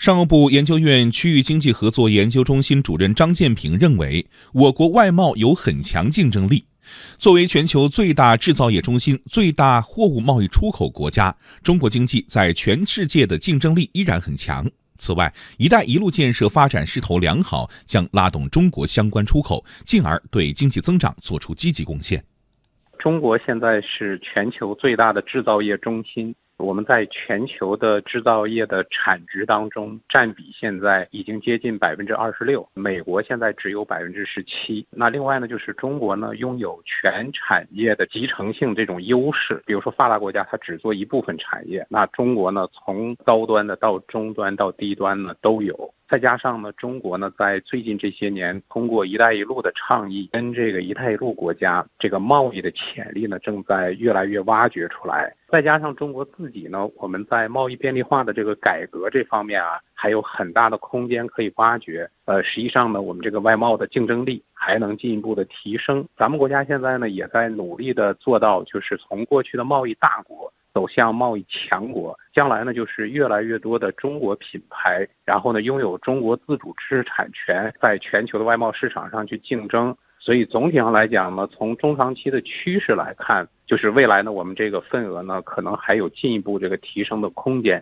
商务部研究院区域经济合作研究中心主任张建平认为，我国外贸有很强竞争力。作为全球最大制造业中心、最大货物贸易出口国家，中国经济在全世界的竞争力依然很强。此外，“一带一路”建设发展势头良好，将拉动中国相关出口，进而对经济增长做出积极贡献。中国现在是全球最大的制造业中心。我们在全球的制造业的产值当中占比现在已经接近百分之二十六，美国现在只有百分之十七。那另外呢，就是中国呢拥有全产业的集成性这种优势，比如说发达国家它只做一部分产业，那中国呢从高端的到中端到低端呢都有。再加上呢，中国呢在最近这些年通过“一带一路”的倡议，跟这个“一带一路”国家这个贸易的潜力呢正在越来越挖掘出来。再加上中国自己呢，我们在贸易便利化的这个改革这方面啊，还有很大的空间可以挖掘。呃，实际上呢，我们这个外贸的竞争力还能进一步的提升。咱们国家现在呢也在努力的做到，就是从过去的贸易大国。走向贸易强国，将来呢就是越来越多的中国品牌，然后呢拥有中国自主知识产权，在全球的外贸市场上去竞争。所以总体上来讲呢，从中长期的趋势来看，就是未来呢我们这个份额呢可能还有进一步这个提升的空间。